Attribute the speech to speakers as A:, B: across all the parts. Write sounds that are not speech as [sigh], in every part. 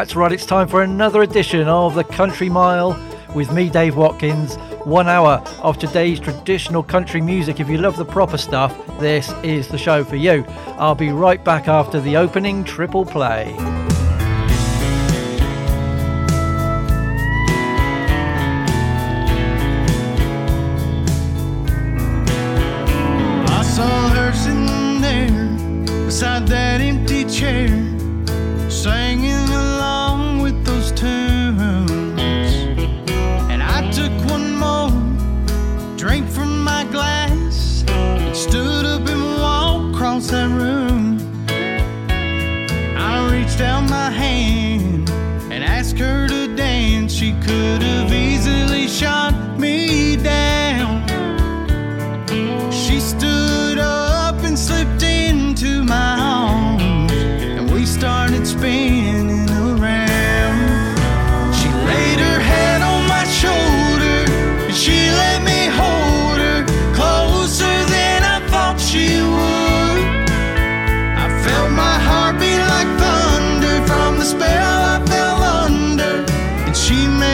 A: That's right, it's time for another edition of the Country Mile with me, Dave Watkins. One hour of today's traditional country music. If you love the proper stuff, this is the show for you. I'll be right back after the opening triple play.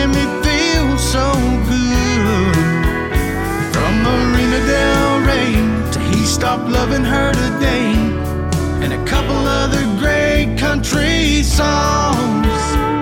B: me feel so good. From to He Stopped Loving Her Today, and a couple other great country songs.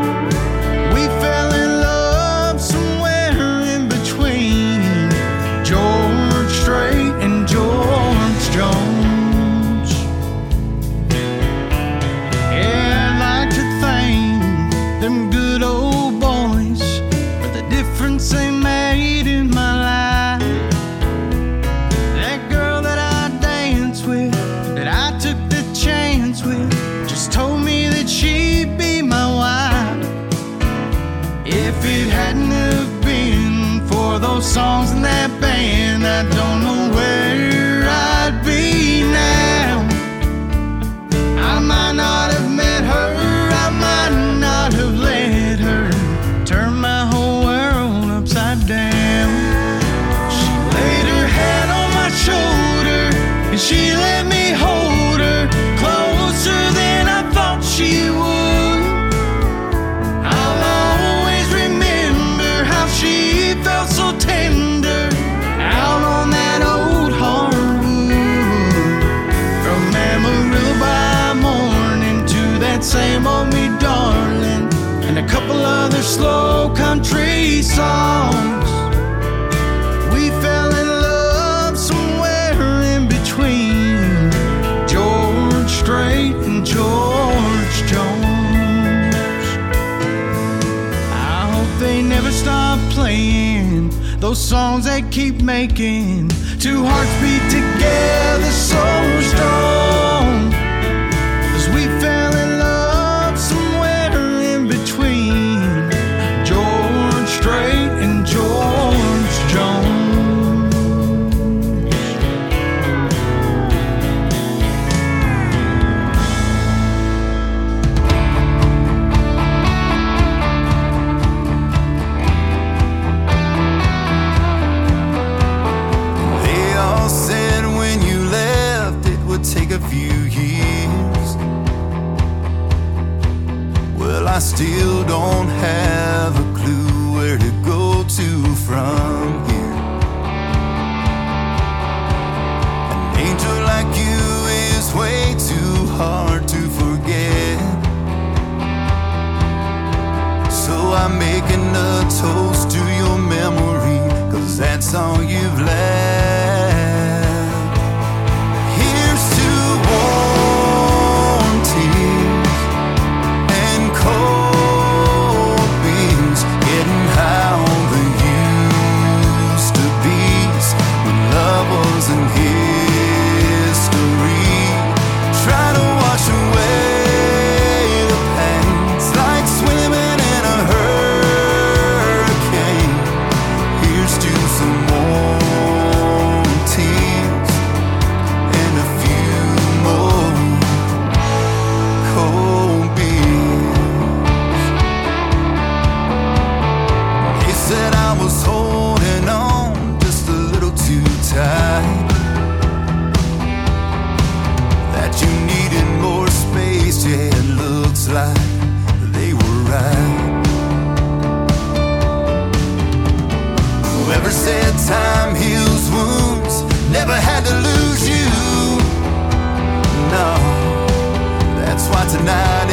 B: songs they keep making. Two hearts beat together.
C: tonight.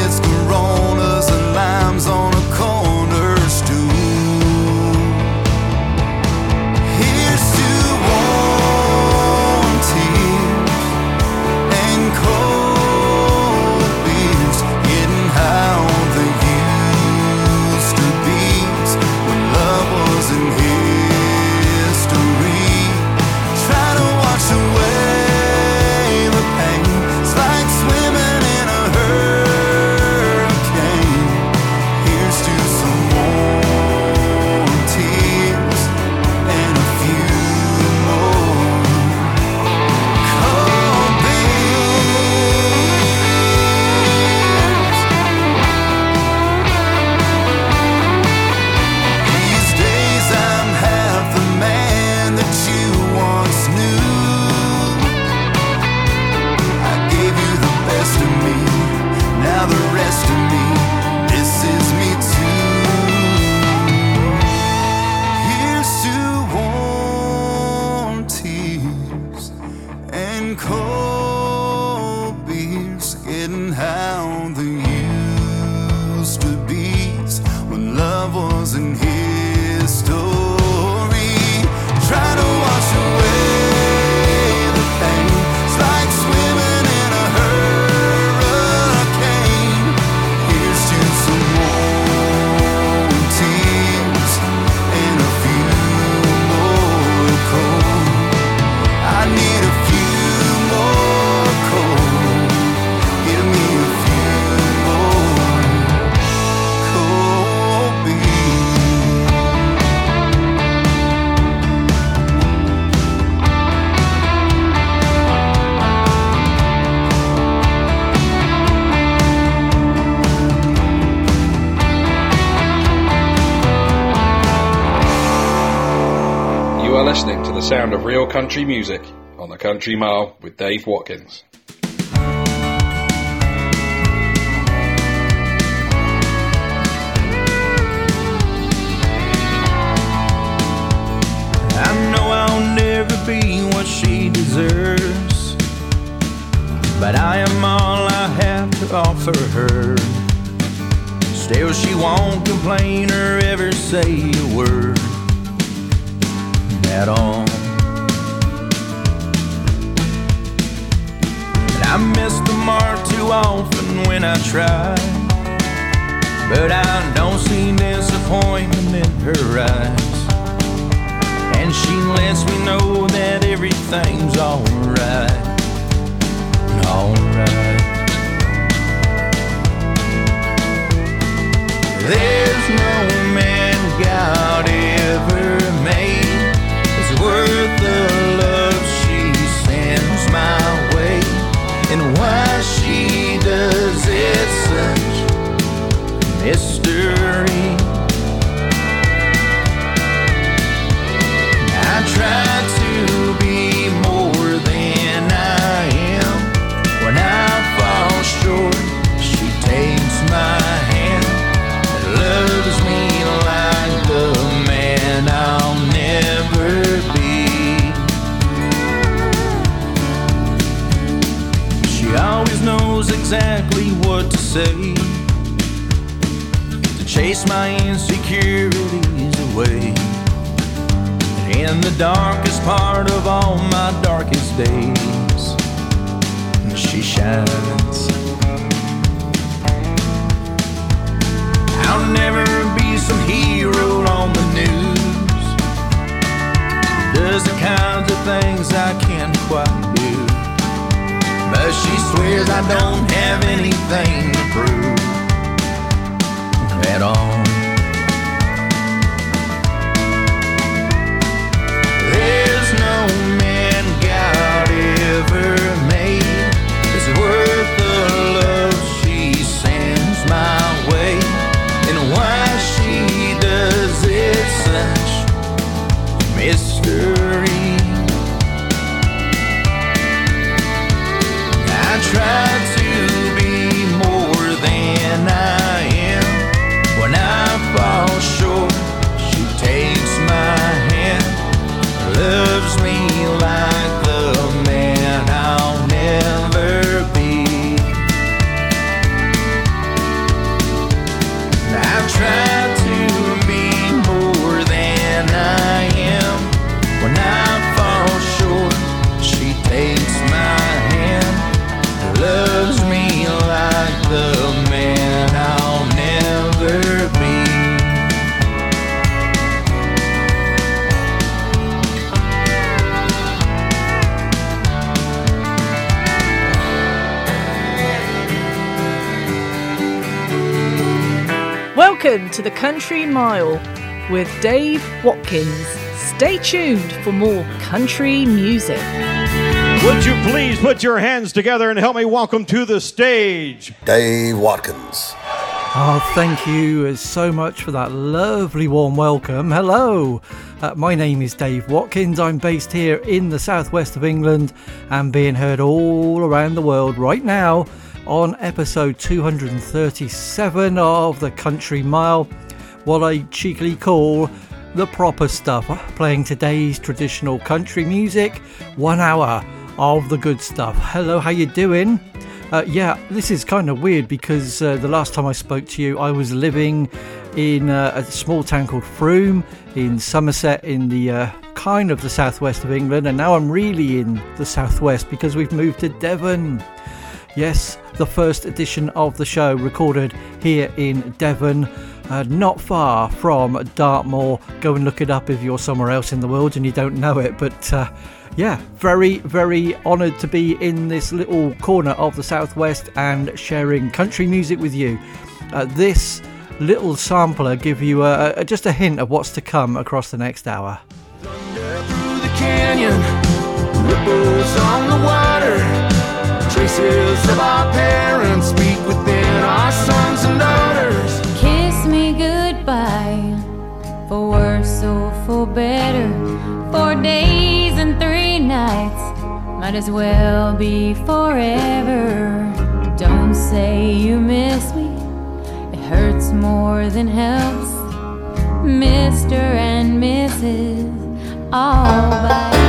C: Sound of real country music on the Country Mile with Dave Watkins.
D: I know I'll never be what she deserves, but I am all I have to offer her. Still, she won't complain or ever say a word at all. I miss the mark too often when I try, but I don't see disappointment in her eyes. And she lets me know that everything's alright. Alright. There's no man God ever made is worth the love mystery. Darkest part of all my darkest days, And she shines. I'll never be some hero on the news. Does the kinds of things I can't quite do. But she swears I don't have anything to prove at all.
E: Welcome to the Country Mile with Dave Watkins. Stay tuned for more country music.
F: Would you please put your hands together and help me welcome to the stage
G: Dave Watkins.
A: Oh, thank you so much for that lovely warm welcome. Hello, uh, my name is Dave Watkins. I'm based here in the southwest of England and being heard all around the world right now on episode 237 of the Country Mile, what I cheekily call the proper stuff, playing today's traditional country music, one hour of the good stuff. Hello, how you doing? Uh, yeah, this is kind of weird because uh, the last time I spoke to you, I was living in uh, a small town called Frome in Somerset in the uh, kind of the southwest of England, and now I'm really in the southwest because we've moved to Devon. Yes, the first edition of the show recorded here in Devon, uh, not far from Dartmoor. Go and look it up if you're somewhere else in the world and you don't know it. But uh, yeah, very, very honoured to be in this little corner of the southwest and sharing country music with you. Uh, this little sampler give you a, a, just a hint of what's to come across the next hour.
D: through the canyon, ripples on the water, faces of our parents speak within our sons and daughters.
H: Kiss me goodbye, for worse or for better. Four days and three nights
G: might as well be forever. Don't say you miss me, it hurts more than helps. Mr. and Mrs. All by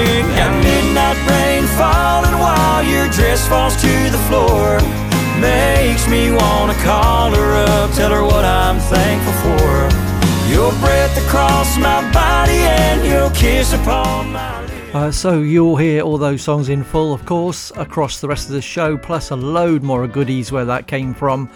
D: midnight rain falling while your dress falls to the floor. Makes me wanna call her up, tell her what I'm thankful for. Your breath across my body and your kiss upon my.
A: Uh, so you'll hear all those songs in full, of course, across the rest of the show, plus a load more of goodies where that came from.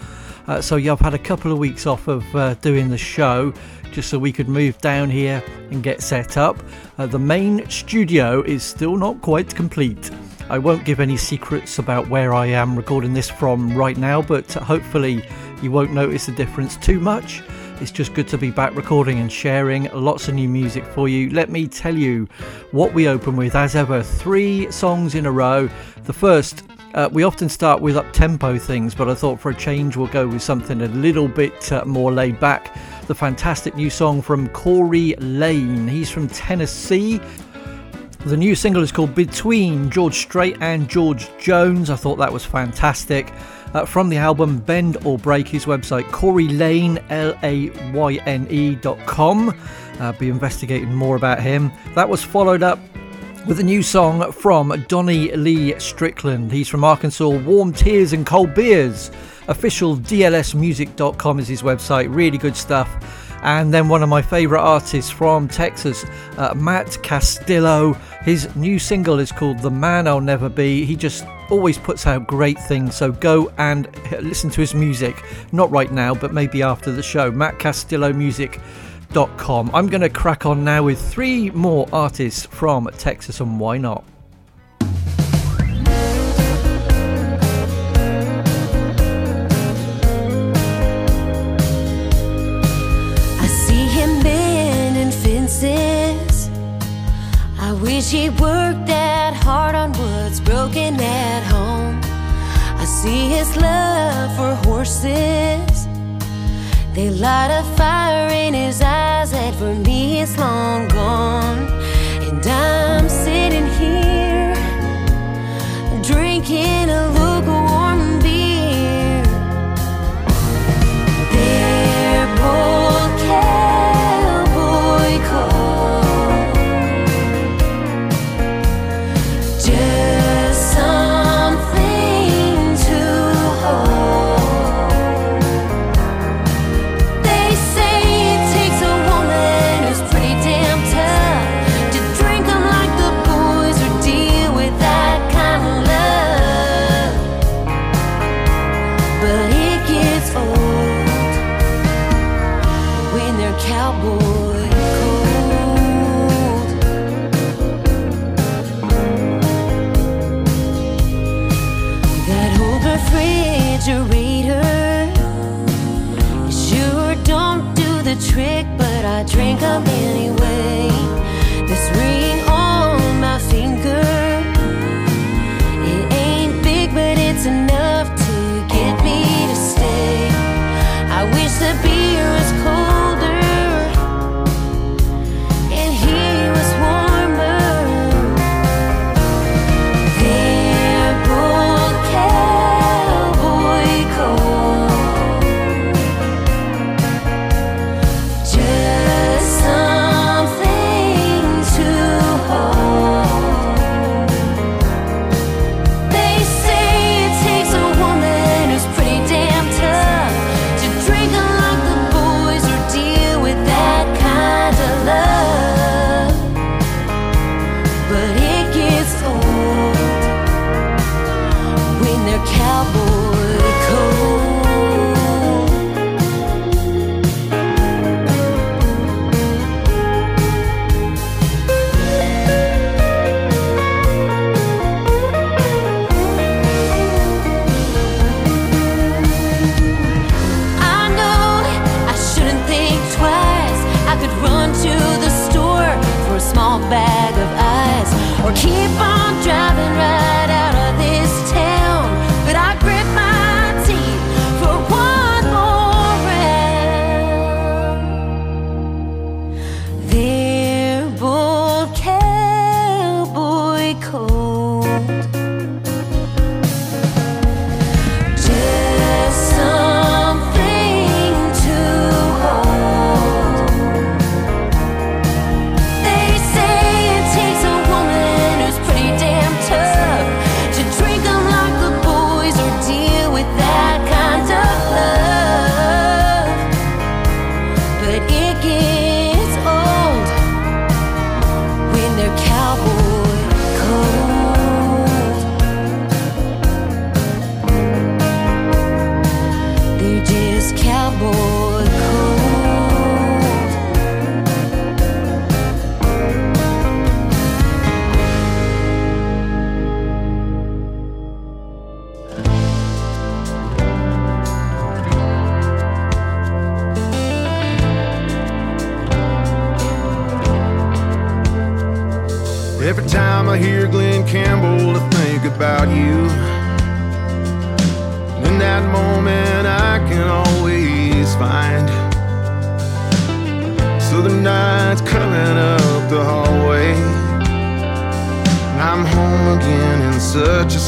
A: Uh, so I've had a couple of weeks off of uh, doing the show, just so we could move down here and get set up. Uh, the main studio is still not quite complete. I won't give any secrets about where I am recording this from right now, but hopefully you won't notice the difference too much. It's just good to be back recording and sharing lots of new music for you. Let me tell you what we open with, as ever, three songs in a row. The first, uh, we often start with up tempo things, but I thought for a change we'll go with something a little bit uh, more laid back. The fantastic new song from Corey Layne. He's from Tennessee. The new single is called Between George Strait and George Jones. I thought that was fantastic. Uh, from the album Bend or Break, his website Corey Layne, L A Y N E dot com. Uh, be investigating more about him. That was followed up with a new song from Donnie Lee Strickland. He's from Arkansas, Warm Tears and Cold Beers. Official DLSmusic.com is his website. Really good stuff. And then one of my favourite artists from Texas, uh, Matt Castillo. His new single is called The Man I'll Never Be. He just always puts out great things, so go and listen to his music. Not right now, but maybe after the show. Matt Castillo Music. I'm going to crack on now with three more artists from Texas, and why not?
H: Wish he worked that hard on what's broken at home. I see his love for horses. They light a fire in his eyes that for me is long gone. And I'm sitting here drinking a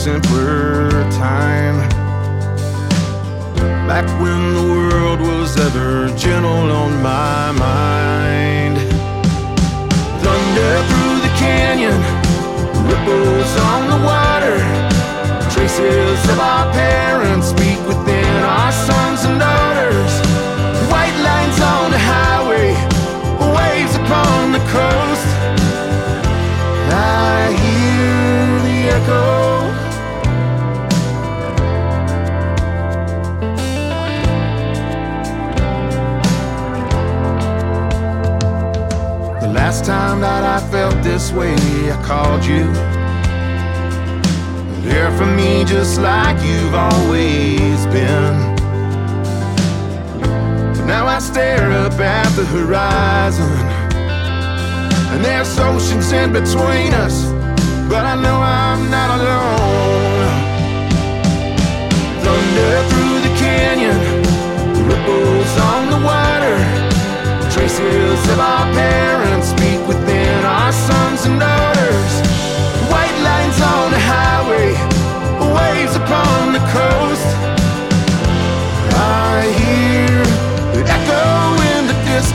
H: simple this
I: way I called you. There for me just like you've always been. But now I stare up at the horizon, and there's oceans in between us, but I know I'm not alone. Thunder through the canyon, ripples on the water, traces of our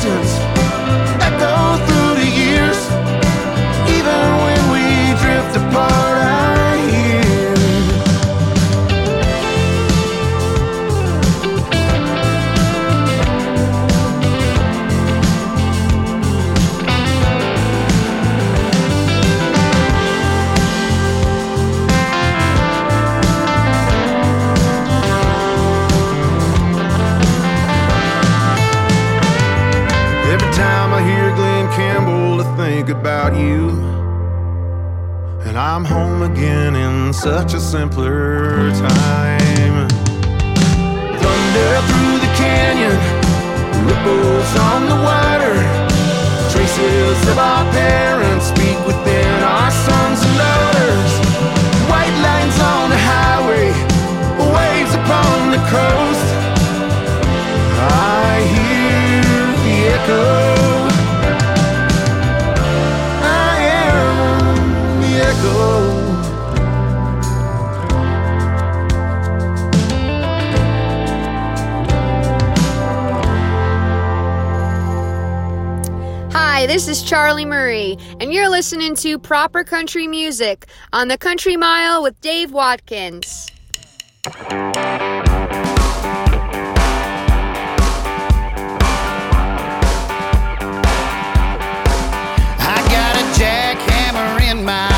I: distance without you. And I'm home again in such a simpler time. Thunder through the canyon, ripples on the water, traces of our parents speak within our sons and daughters. White lines on the highway, waves upon the coast. I hear the echoes.
J: Hi, this is Charlie Marie, and you're listening to Proper Country Music on the Country Mile with Dave Watkins.
K: I got a jackhammer in my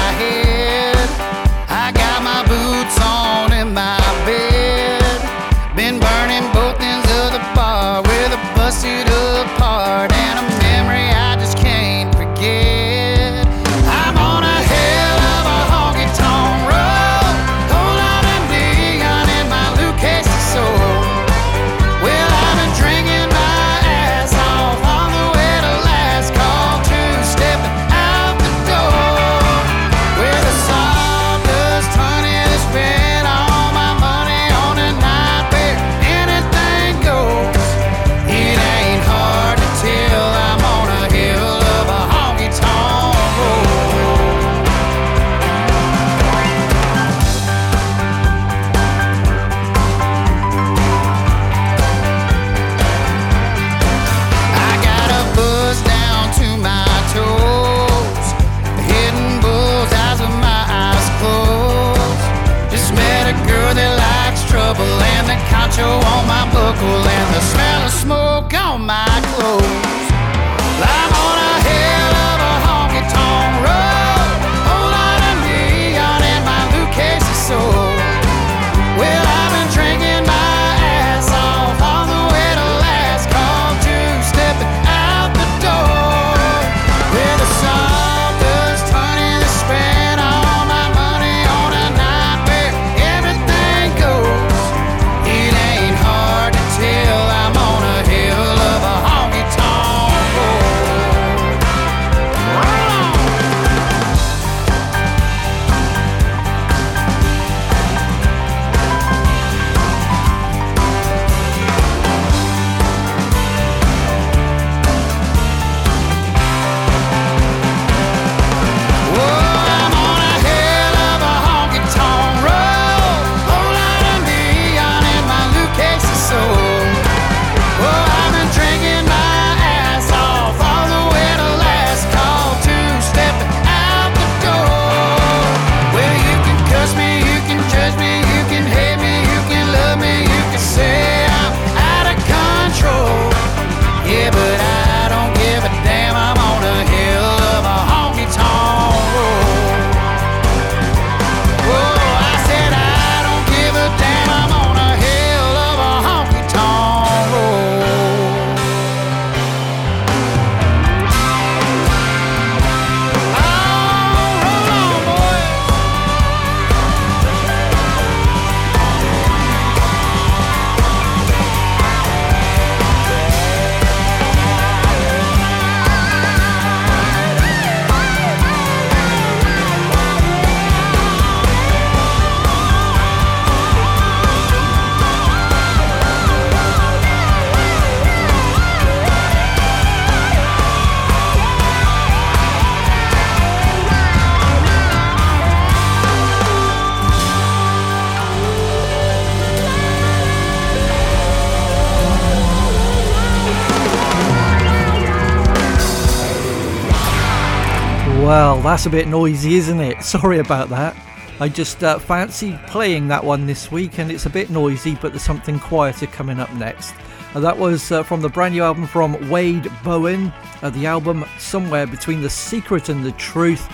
K: a
A: bit noisy, isn't it? [laughs] Sorry about that. I just uh, fancied playing that one this week, and it's a bit noisy, but there's something quieter coming up next. Uh, that was uh, from the brand new album from Wade Bowen, uh, the album Somewhere Between the Secret and the Truth,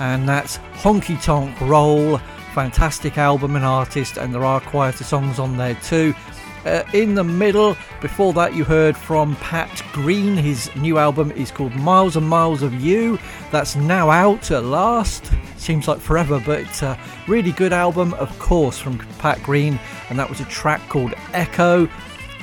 A: and that's Honky Tonk Roll. Fantastic album and artist, and there are quieter songs on there too. Uh, in the middle, before that, you heard from Pat Green. His new album is called Miles and Miles of You. That's now out at last. Seems like forever, but really good album, of course, from Pat Green. And that was a track called Echo.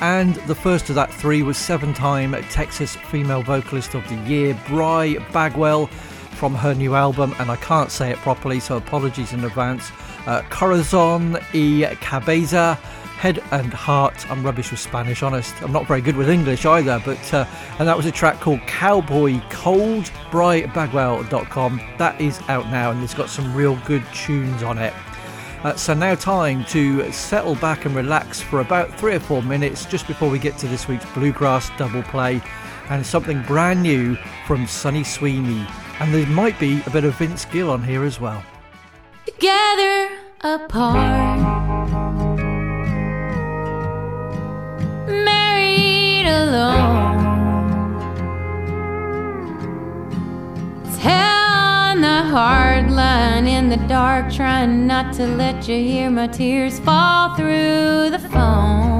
A: And the first of that three was seven time Texas Female Vocalist of the Year, Bri Bagwell, from her new album. And I can't say it properly, so apologies in advance. Uh, Corazon y Cabeza Head and Heart. I'm rubbish with Spanish, honest. I'm not very good with English either, but uh, and that was a track called Cowboy Cold, bribagwell.com. That is out now and it's got some real good tunes on it. Uh, so now time to settle back and relax for about three or four minutes just before we get to this week's bluegrass double play and something brand new from Sunny Sweeney. And there might be a bit of Vince Gill on here as well.
G: Together apart alone. It's hell on the hard line in the dark, trying not to let you hear my tears fall through the phone.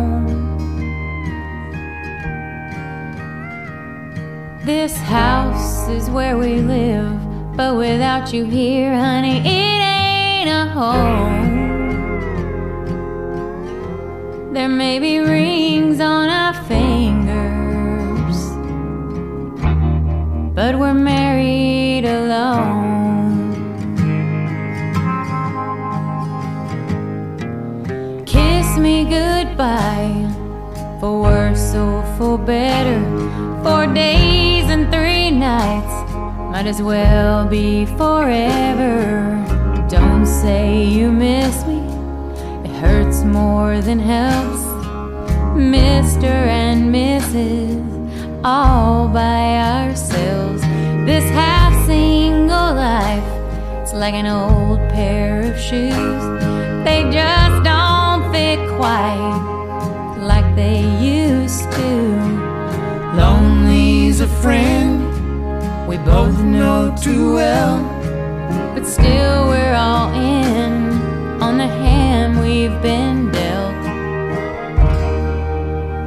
G: This house is where we live, but without you here, honey, it ain't a home. There may be rings on our fingers, but we're married alone. Kiss me goodbye, for worse or for better, four days and three nights might as well be forever. Don't say you miss me it hurts more than helps. Mr. and Mrs. all by ourselves. This half single life, it's like an old pair of shoes. They just don't fit quite like they used to.
D: Lonely's a friend we both know too well,
G: but still we're all in on the hand we've been dealt.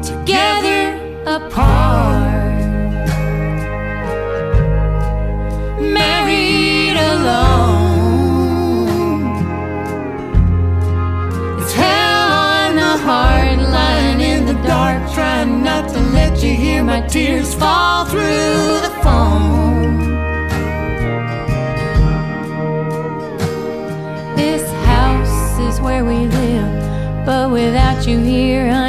G: Together apart, trying not to let you hear my tears fall through the phone. This house is where we live. But without you here, honey,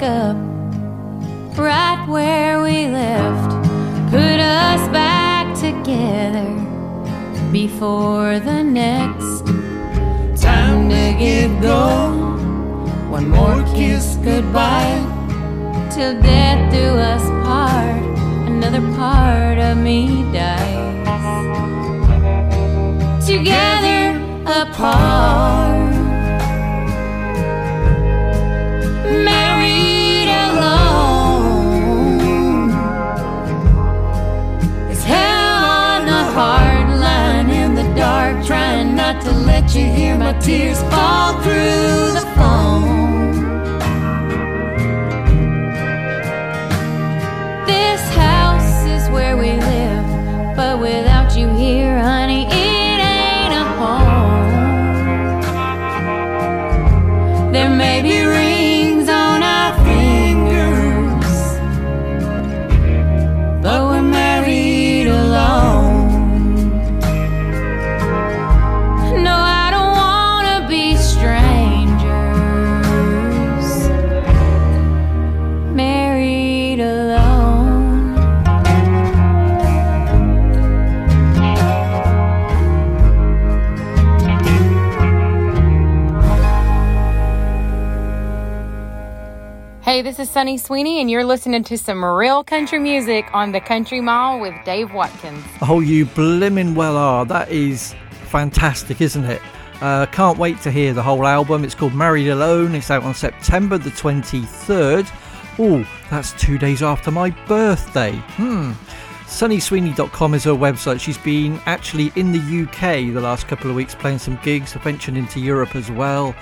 G: pick up right where we left. Put us back together before the next
D: time to get going. One more kiss goodbye
G: till death do us part. Another part of me dies. Together apart. married to let you hear my tears fall through the phone. This house is where we live, but without you here, honey,
L: Hey, this is Sunny Sweeney, and you're listening to some real country music on the Country Mile with Dave Watkins.
A: Oh, you blimmin' well are. That is fantastic, isn't it? Uh, can't wait to hear the whole album. It's called Married Alone. It's out on September the 23rd. Oh, that's two days after my birthday. Hmm. SunnySweeney.com is her website. She's been actually in the UK the last couple of weeks playing some gigs, venturing into Europe as well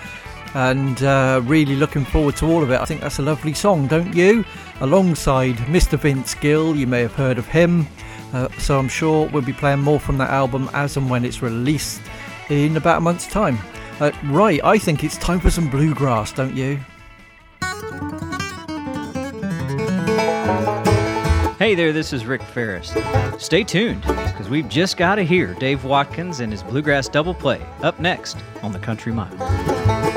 A: and uh, really looking forward to all of it. I think that's a lovely song, don't you? Alongside Mr. Vince Gill, you may have heard of him. Uh, so I'm sure we'll be playing more from that album as and when it's released in about a month's time. Uh, right, I think it's time for some bluegrass, don't you?
D: Hey there, this is Rick Faris. Stay tuned, because we've just got to hear Dave Watkins and his Bluegrass Double Play up next on the Country Mile.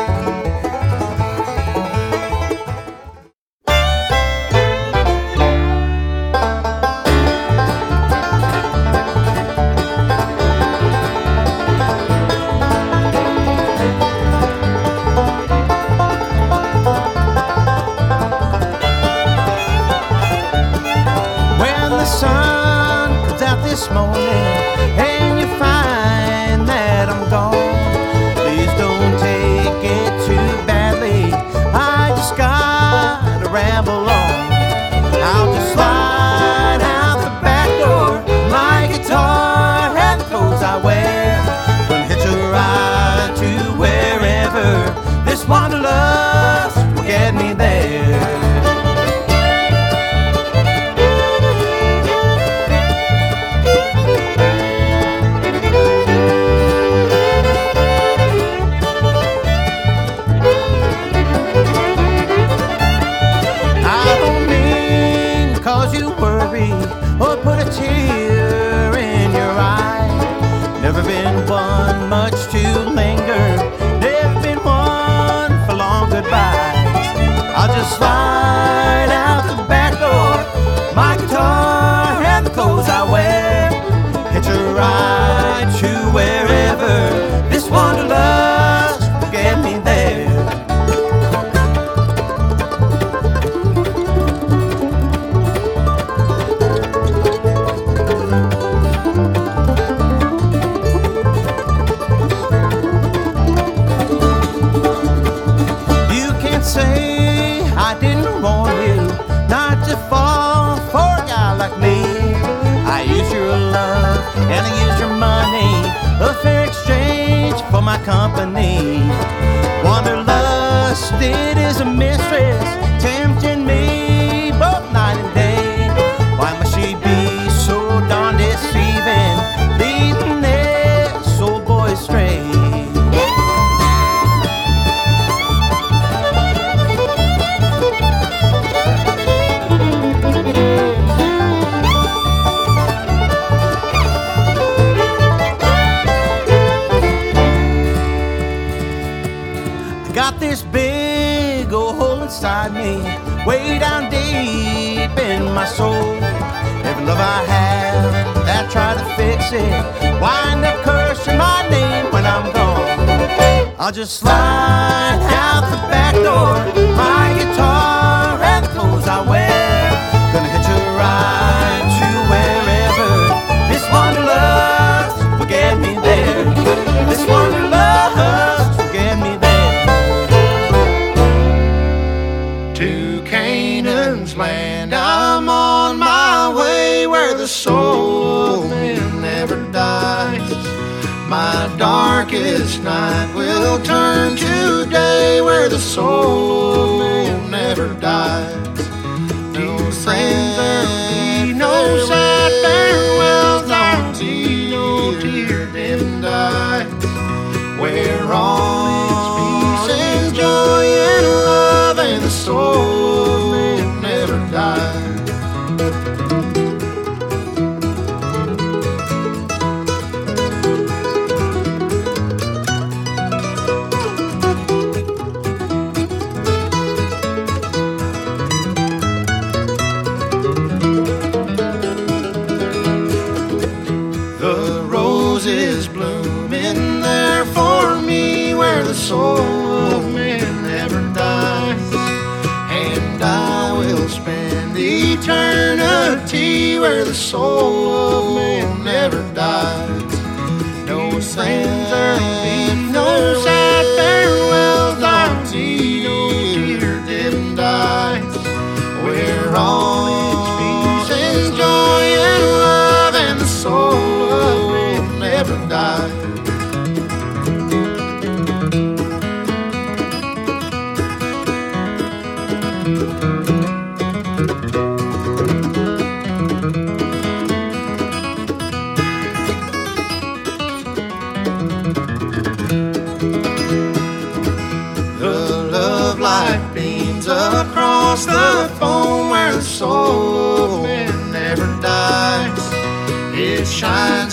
M: Wanderlust, it I'll just slide out the back door,
B: My darkest night will turn to day where the soul never dies. No friends, there'll be no sad farewells, there'll be no tear dim eyes. Where all is peace and joy and love and the soul soul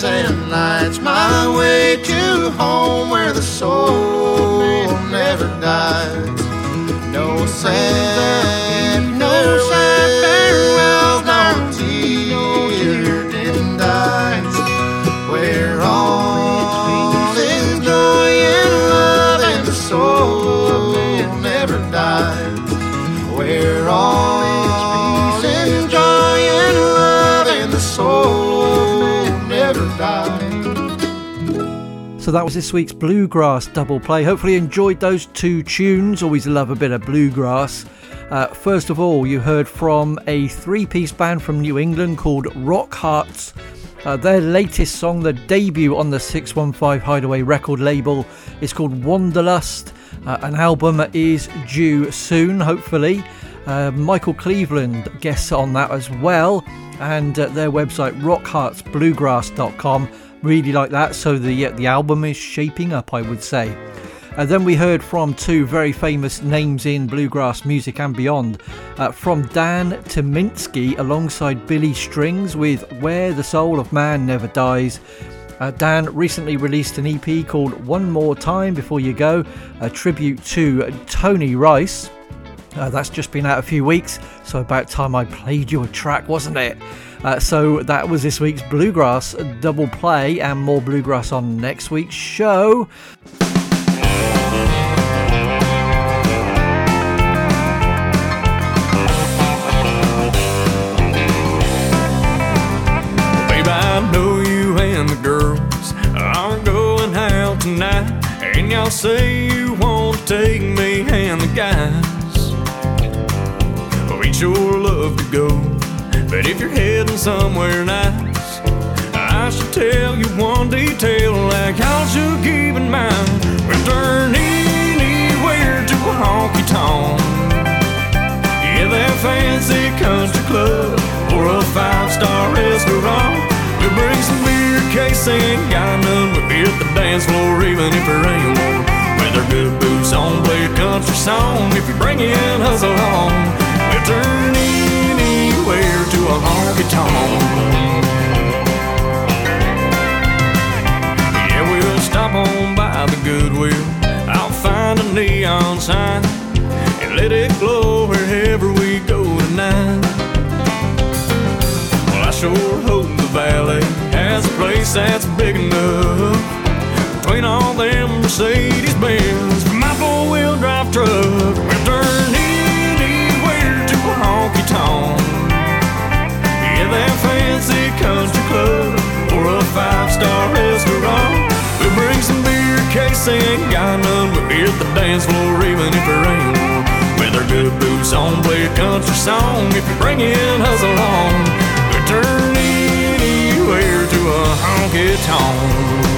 B: and lights my way to home where the soul never dies. No sad,
A: So that was this week's Bluegrass double play. Hopefully, you enjoyed those two tunes. Always love a bit of bluegrass. Uh, first of all, you heard from a three piece band from New England called Rock Hearts. Uh, their latest song, the debut on the 615 Hideaway record label, is called Wanderlust. Uh, an album is due soon, hopefully. Uh, Michael Cleveland guests on that as well, and their website rockheartsbluegrass.com. Really like that. So the the album is shaping up, I would say. Uh, then we heard from two very famous names in bluegrass music and beyond. Uh, from Dan Tyminski alongside Billy Strings with Where the Soul of Man Never Dies. Uh, Dan recently released an EP called One More Time Before You Go, a tribute to Tony Rice. Uh, that's just been out a few weeks, so about time I played you a track, wasn't it? Uh, so that was this week's Bluegrass double play, and more Bluegrass on next week's show.
N: Babe, I know you and the girls are going out tonight. And y'all say you want to take me and the guys. We'd sure love to go. But if you're heading somewhere nice, I should tell you one detail like y'all should keep in mind. We'll turn anywhere to a honky tonk. Yeah, that fancy country club or a five-star restaurant. We'll bring some beer, case ain't got none. We'll be at the dance floor even if there ain't one. With our good boots on, play a country song. If you bring in us along, we'll turn honky tonk. Yeah, we'll stop on by the Goodwill. I'll find a neon sign and let it glow wherever we go tonight. Well, I sure hope the valley has a place that's big enough between all them Mercedes Benz for my four wheel drive truck. Star restaurant. We'll bring some beer, case ain't got none. We'll at the dance floor even if it rains. With our good boots on, play a country song. If you bring in us along, we'll turn anywhere to a honky tonk.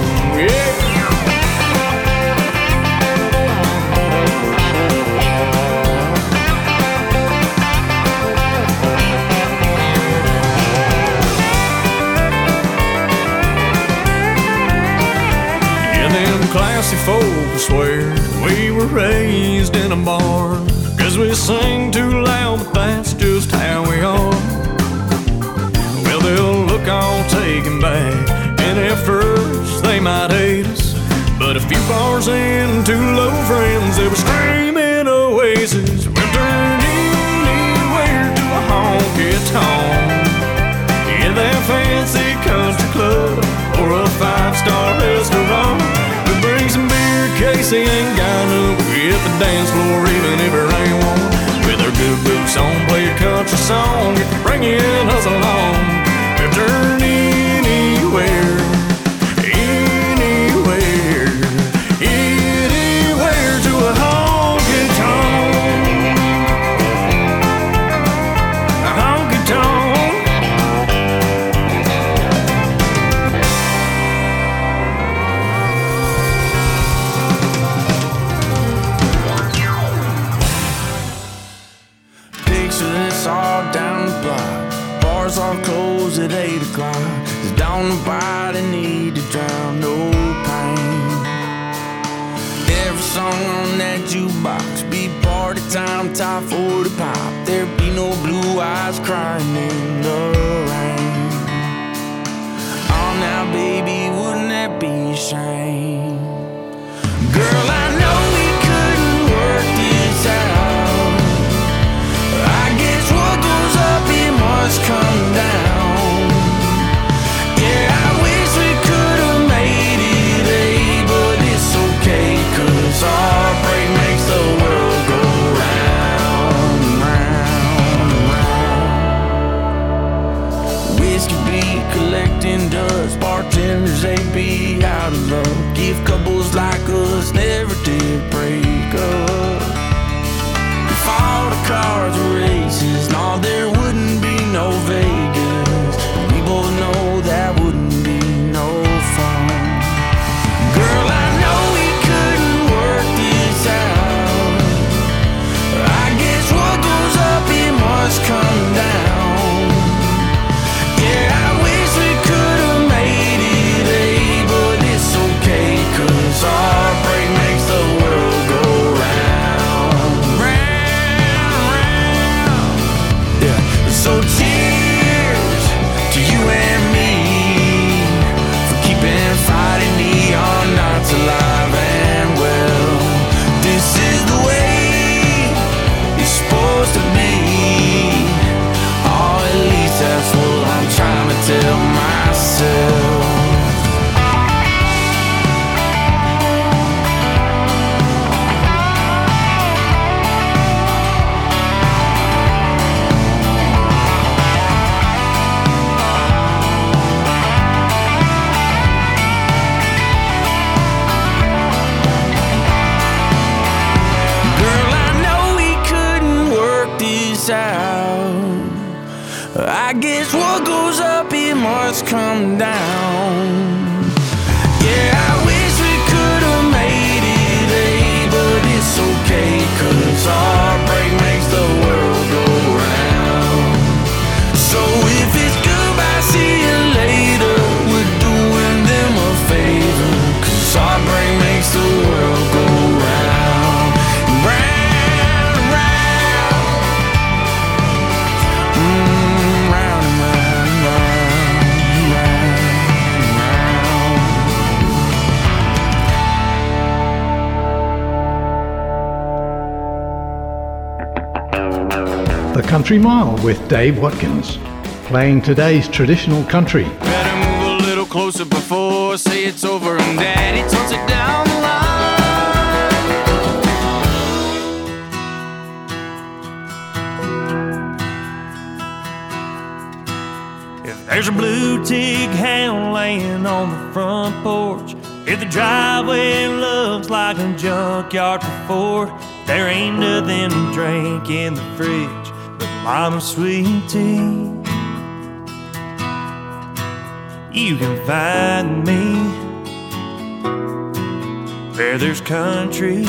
N: Classy folks swear we were raised in a barn. Cause we sing too loud, but that's just how we are. Well, they'll look all taken back, and at first they might hate us. But a few bars in, two low friends, they were screaming none. We hit the dance floor
I: Mile with Dave Watkins, playing today's traditional country.
O: There's a blue tick hound laying on the front porch. If the driveway looks like a junkyard before, there ain't nothing to drink in the fridge. Mama, tea you can find me where there's country.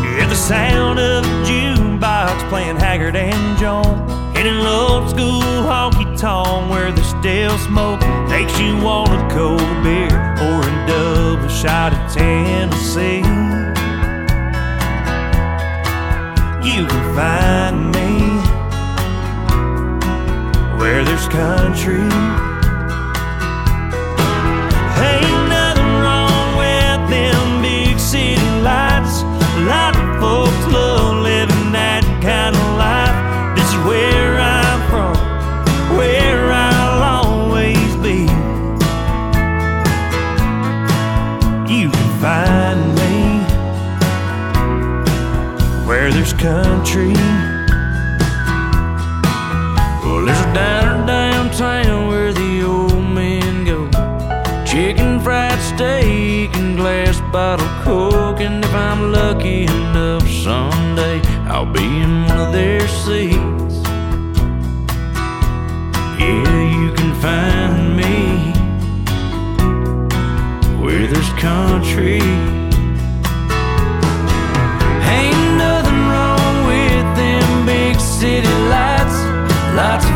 O: Hear the sound of a jukebox playing Haggard and Jones in an old school honky tonk where the still smoke. Makes you want a cold beer or a double shot of Tennessee. you can find me where there's country. Hey. country. Well, there's a diner downtown where the old men go. Chicken fried steak and glass bottle coke. And if I'm lucky enough someday, I'll be in one of their seats. Yeah, you can find me where there's country.
D: Lots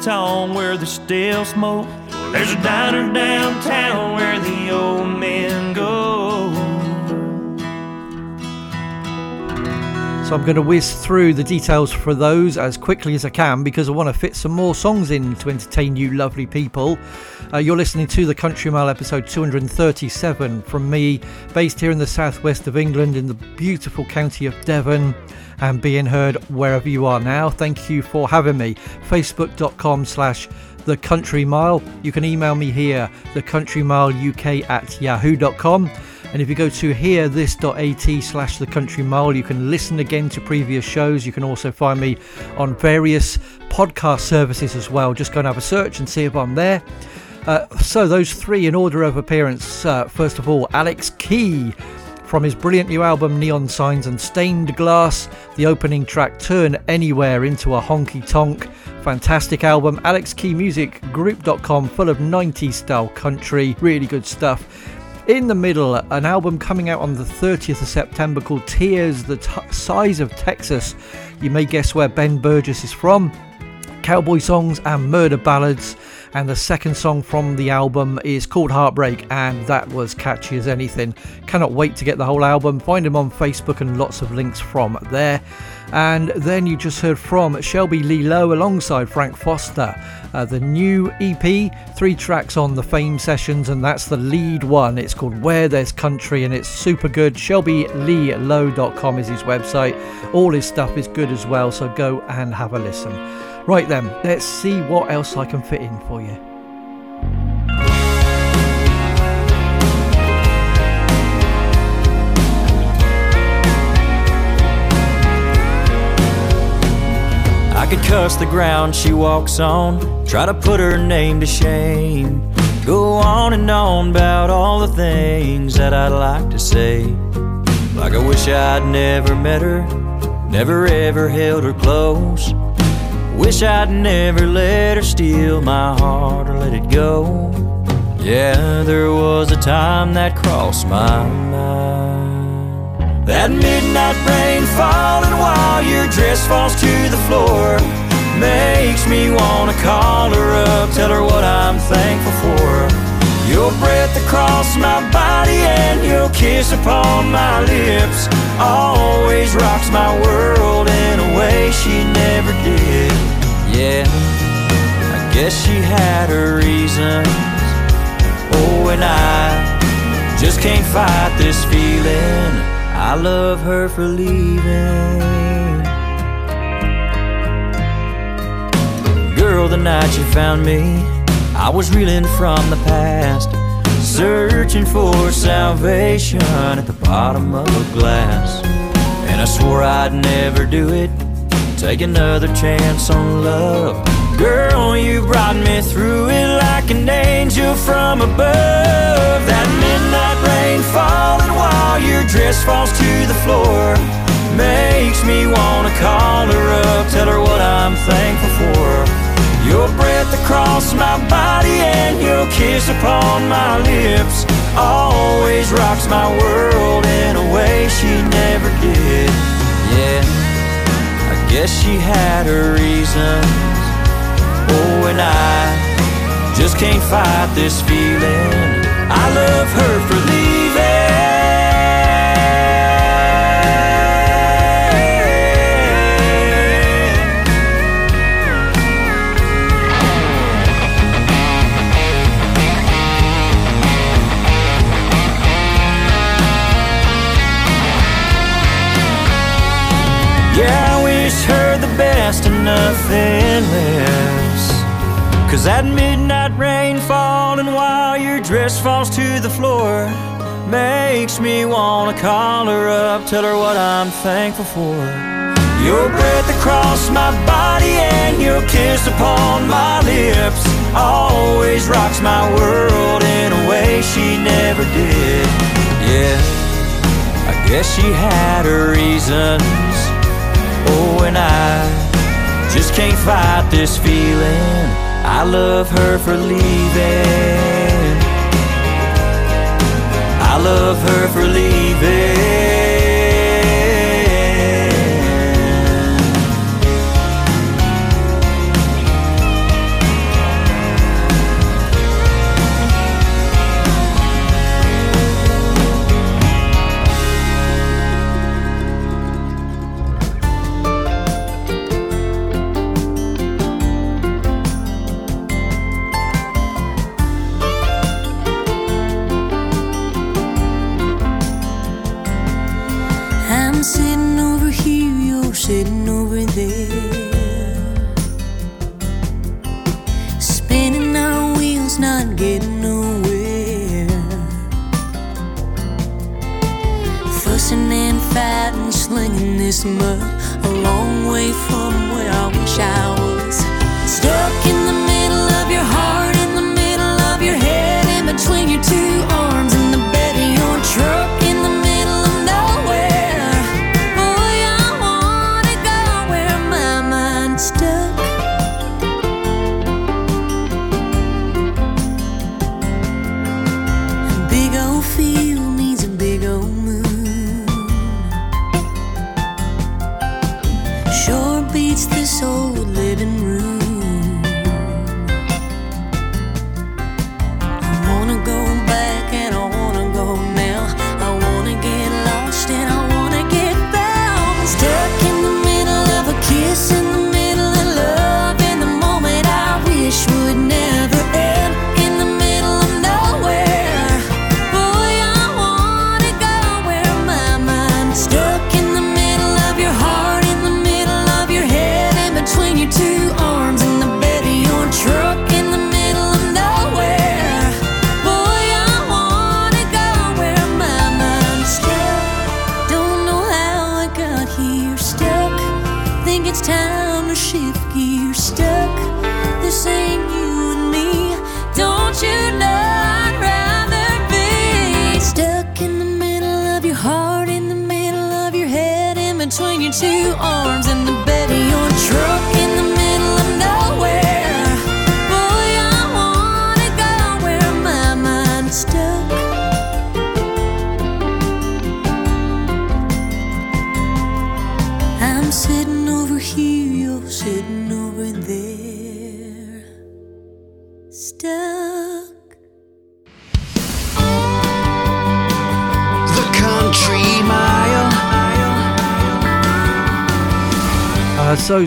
D: tonk where there's still smoke. There's a diner downtown where the old men
A: So I'm going to whiz through the details for those as quickly as I can because I want to fit some more songs in to entertain you lovely people. Uh, you're listening to the Country Mile episode 237 from me, based here in the southwest of England in the beautiful county of Devon and being heard wherever you are now. Thank you for having me. Facebook.com slash the country mile. You can email me here, thecountrymileuk at yahoo.com. And if you go to hearthis.at slash the country mile, you can listen again to previous shows. You can also find me on various podcast services as well. Just go and have a search and see if I'm there. Uh, so, those three in order of appearance. Uh, first of all, Alex Keys from his brilliant new album Neon Signs and Stained Glass, the opening track Turn Anywhere into a Honky Tonk. Fantastic album. Alex Key Music Group.com, full of 90s style country. Really good stuff. In the middle, an album coming out on the 30th of September called Tears, the T- Size of Texas. You may guess where Ben Burgess is from. Cowboy songs and murder ballads. And the second song from the album is called Heartbreak, and that was catchy as anything. Cannot wait to get the whole album. Find him on Facebook and lots of links from there. And then you just heard from Shelby Lee Lowe alongside Frank Foster. Uh, the new EP, three tracks on the Fame Sessions, and that's the lead one. It's called Where There's Country, and it's super good. ShelbyLeeLowe.com is his website. All his stuff is good as well, so go and have a listen. Right then, let's see what else I can fit in for you.
D: I could cuss the ground she walks on, try to put her name to shame. Go on and on about all the things that I'd like to say. Like I wish I'd never met her, never ever held her close. Wish I'd never let her steal my heart or let it go. Yeah, there was a time that crossed my mind. That midnight rain falling while your dress falls to the floor makes me wanna call her up, tell her what I'm thankful for. Your breath across my body and your kiss upon my lips always rocks my world in a way she never did. Yeah, I guess she had her reasons. Oh, and I just can't fight this feeling. I love her for leaving. Girl, the night you found me, I was reeling from the past, searching for salvation at the bottom of a glass. And I swore I'd never do it, take another chance on love. Girl, you brought me through it like an angel from above. That midnight rain falling while your dress falls to the floor makes me wanna call her up, tell her what I'm thankful for. Your breath across my body and your kiss upon my lips always rocks my world in a way she never did. Yeah, Guess she had her reasons. Oh, and I just can't fight this feeling. I love her for fast and nothing less. Cause that midnight rain falling while your dress falls to the floor makes me wanna call her up, tell her what I'm thankful for. Your breath across my body and your kiss upon my lips always rocks my world in a way she never did. Yeah, I guess she had her reasons. Oh, and I just can't fight this feeling. I love her for leaving. I love her for leaving.
H: This mud a long way from where I wish I was.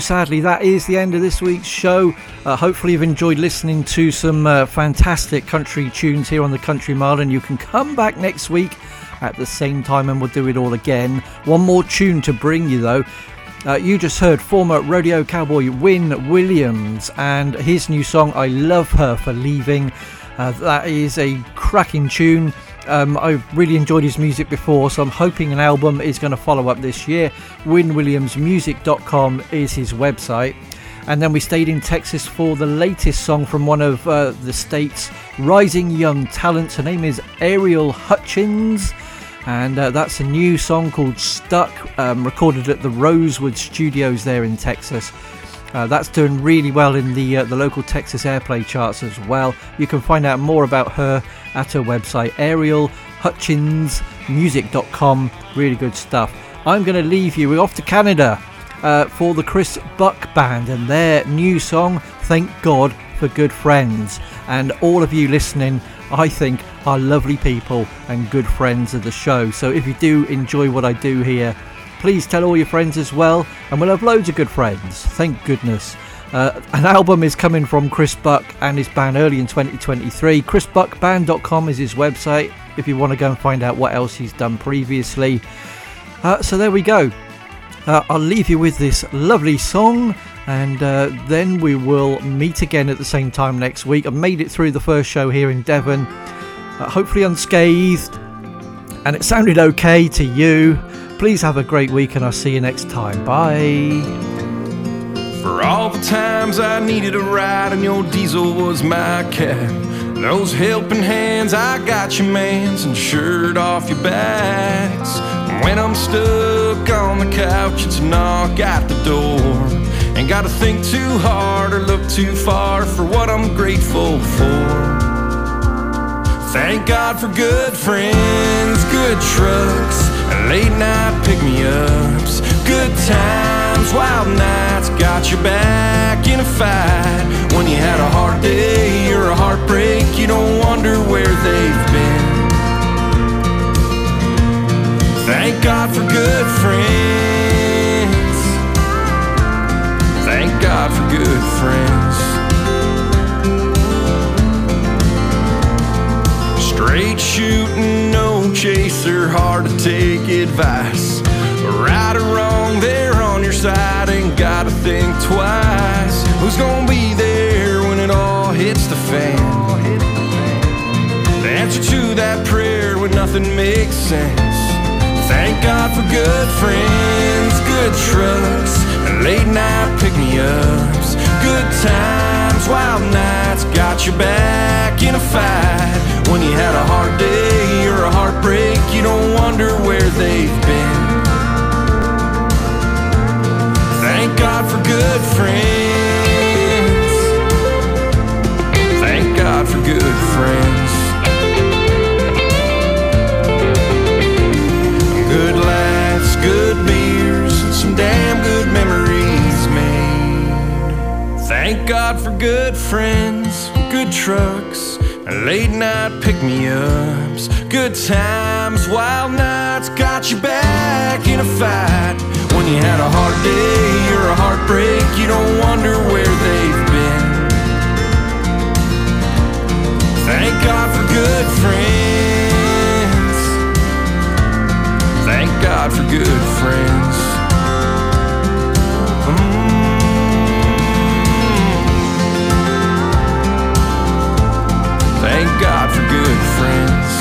A: Sadly, that is the end of this week's show. Uh, hopefully, you've enjoyed listening to some uh, fantastic country tunes here on the Country Mile, and you can come back next week at the same time and we'll do it all again. One more tune to bring you though. Uh, you just heard former rodeo cowboy Wynn Williams and his new song, I Love Her for Leaving. Uh, that is a cracking tune. Um, I've really enjoyed his music before, so I'm hoping an album is going to follow up this year. WynnWilliamsMusic.com is his website. And then we stayed in Texas for the latest song from one of uh, the state's rising young talents. Her name is Ariel Hutchins, and uh, that's a new song called Stuck, um, recorded at the Rosewood Studios there in Texas. Uh, that's doing really well in the uh, the local Texas airplay charts as well. You can find out more about her at her website, arielhutchinsmusic.com. Really good stuff. I'm going to leave you. We're off to Canada uh, for the Chris Buck Band and their new song, Thank God for Good Friends. And all of you listening, I think, are lovely people and good friends of the show. So if you do enjoy what I do here, please tell all your friends as well, and we'll have loads of good friends. Thank goodness. Uh, an album is coming from Chris Buck and his band early in 2023. ChrisBuckBand.com is his website if you want to go and find out what else he's done previously. Uh, so there we go. Uh, I'll leave you with this lovely song And uh, then we will meet again at the same time next week. I made it through the first show here in Devon, uh, hopefully unscathed, and it sounded okay to you. Please have a great week, and I'll see you next time. Bye.
I: For all the times I needed a ride and your diesel was my cab. Those helping hands, I got your mans and shirt off your backs. When I'm stuck on the couch, it's a knock at the door. Ain't gotta think too hard or look too far for what I'm grateful for. Thank God for good friends, good trucks, and late night pick me ups. Good times, wild nights, got your back in a fight. When you had a hard day or a heartbreak, you don't wonder where they've makes sense. Thank God for good friends, good trucks, and late night pick me ups. Good times, wild nights, got your back in a fight. When you had a hard day or a heartbreak, you don't wonder where they've been. Thank God for good friends. Thank God for good friends, good trucks, late night pick me ups, good times, wild nights, got you back in a fight. When you had a hard day or a heartbreak, you don't wonder where they've been. Thank God for good friends. Thank God for good friends. for good friends.